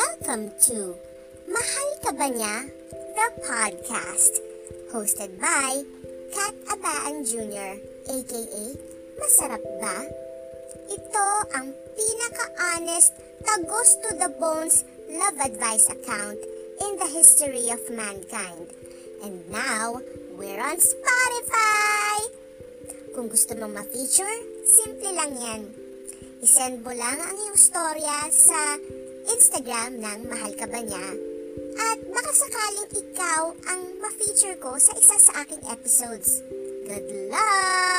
Welcome to Mahal Ka Ba Niya? The Podcast, hosted by Kat Abaan Jr., aka Masarap Ba? Ito ang pinaka-honest, tagos to the bones love advice account in the history of mankind. And now, we're on Spotify! Kung gusto mong ma-feature, simple lang yan. Isend mo lang ang iyong storya sa Instagram ng Mahal Ka Ba Niya? At baka sakaling ikaw ang ma-feature ko sa isa sa aking episodes. Good luck!